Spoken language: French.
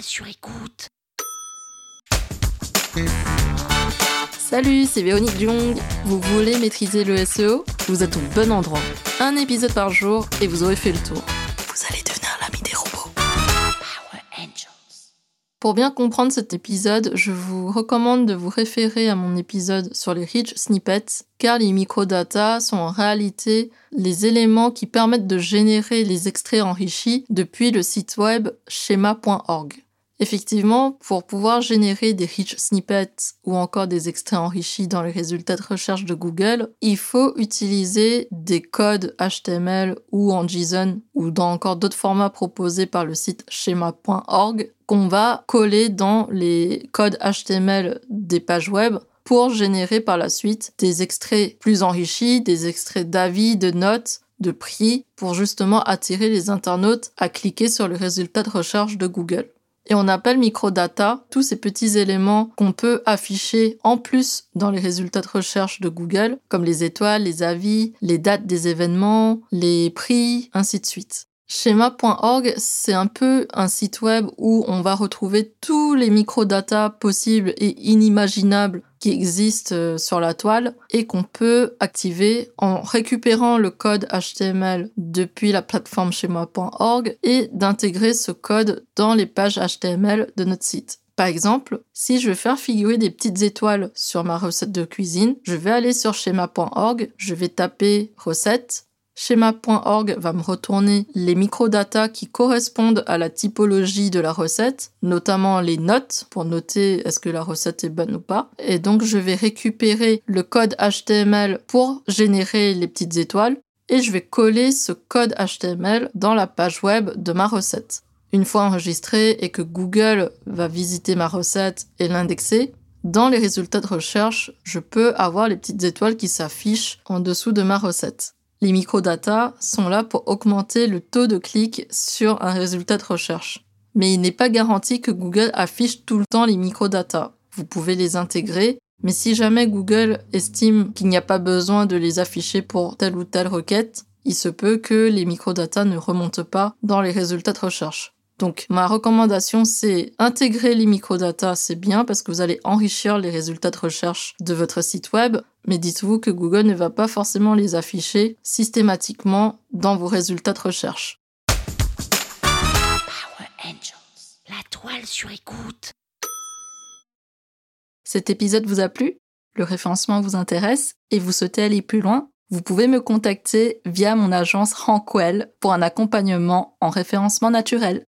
sur écoute. Salut, c'est Véronique Jung. Vous voulez maîtriser le SEO Vous êtes au bon endroit. Un épisode par jour et vous aurez fait le tour. Pour bien comprendre cet épisode, je vous recommande de vous référer à mon épisode sur les rich snippets, car les microdata sont en réalité les éléments qui permettent de générer les extraits enrichis depuis le site web schema.org. Effectivement, pour pouvoir générer des rich snippets ou encore des extraits enrichis dans les résultats de recherche de Google, il faut utiliser des codes HTML ou en JSON ou dans encore d'autres formats proposés par le site schema.org qu'on va coller dans les codes HTML des pages web pour générer par la suite des extraits plus enrichis, des extraits d'avis, de notes, de prix, pour justement attirer les internautes à cliquer sur le résultat de recherche de Google. Et on appelle microdata tous ces petits éléments qu'on peut afficher en plus dans les résultats de recherche de Google, comme les étoiles, les avis, les dates des événements, les prix, ainsi de suite. Schema.org, c'est un peu un site web où on va retrouver tous les microdata possibles et inimaginables qui existent euh, sur la toile et qu'on peut activer en récupérant le code HTML depuis la plateforme schema.org et d'intégrer ce code dans les pages HTML de notre site. Par exemple, si je veux faire figurer des petites étoiles sur ma recette de cuisine, je vais aller sur schema.org, je vais taper recette, Schema.org va me retourner les microdata qui correspondent à la typologie de la recette, notamment les notes pour noter est-ce que la recette est bonne ou pas. Et donc je vais récupérer le code HTML pour générer les petites étoiles et je vais coller ce code HTML dans la page web de ma recette. Une fois enregistré et que Google va visiter ma recette et l'indexer, dans les résultats de recherche, je peux avoir les petites étoiles qui s'affichent en dessous de ma recette. Les microdata sont là pour augmenter le taux de clic sur un résultat de recherche. Mais il n'est pas garanti que Google affiche tout le temps les microdata. Vous pouvez les intégrer, mais si jamais Google estime qu'il n'y a pas besoin de les afficher pour telle ou telle requête, il se peut que les microdata ne remontent pas dans les résultats de recherche. Donc ma recommandation c'est intégrer les microdata, c'est bien parce que vous allez enrichir les résultats de recherche de votre site web, mais dites-vous que Google ne va pas forcément les afficher systématiquement dans vos résultats de recherche. Power Angels. La toile sur écoute. Cet épisode vous a plu? Le référencement vous intéresse? Et vous souhaitez aller plus loin? Vous pouvez me contacter via mon agence Rankwell pour un accompagnement en référencement naturel.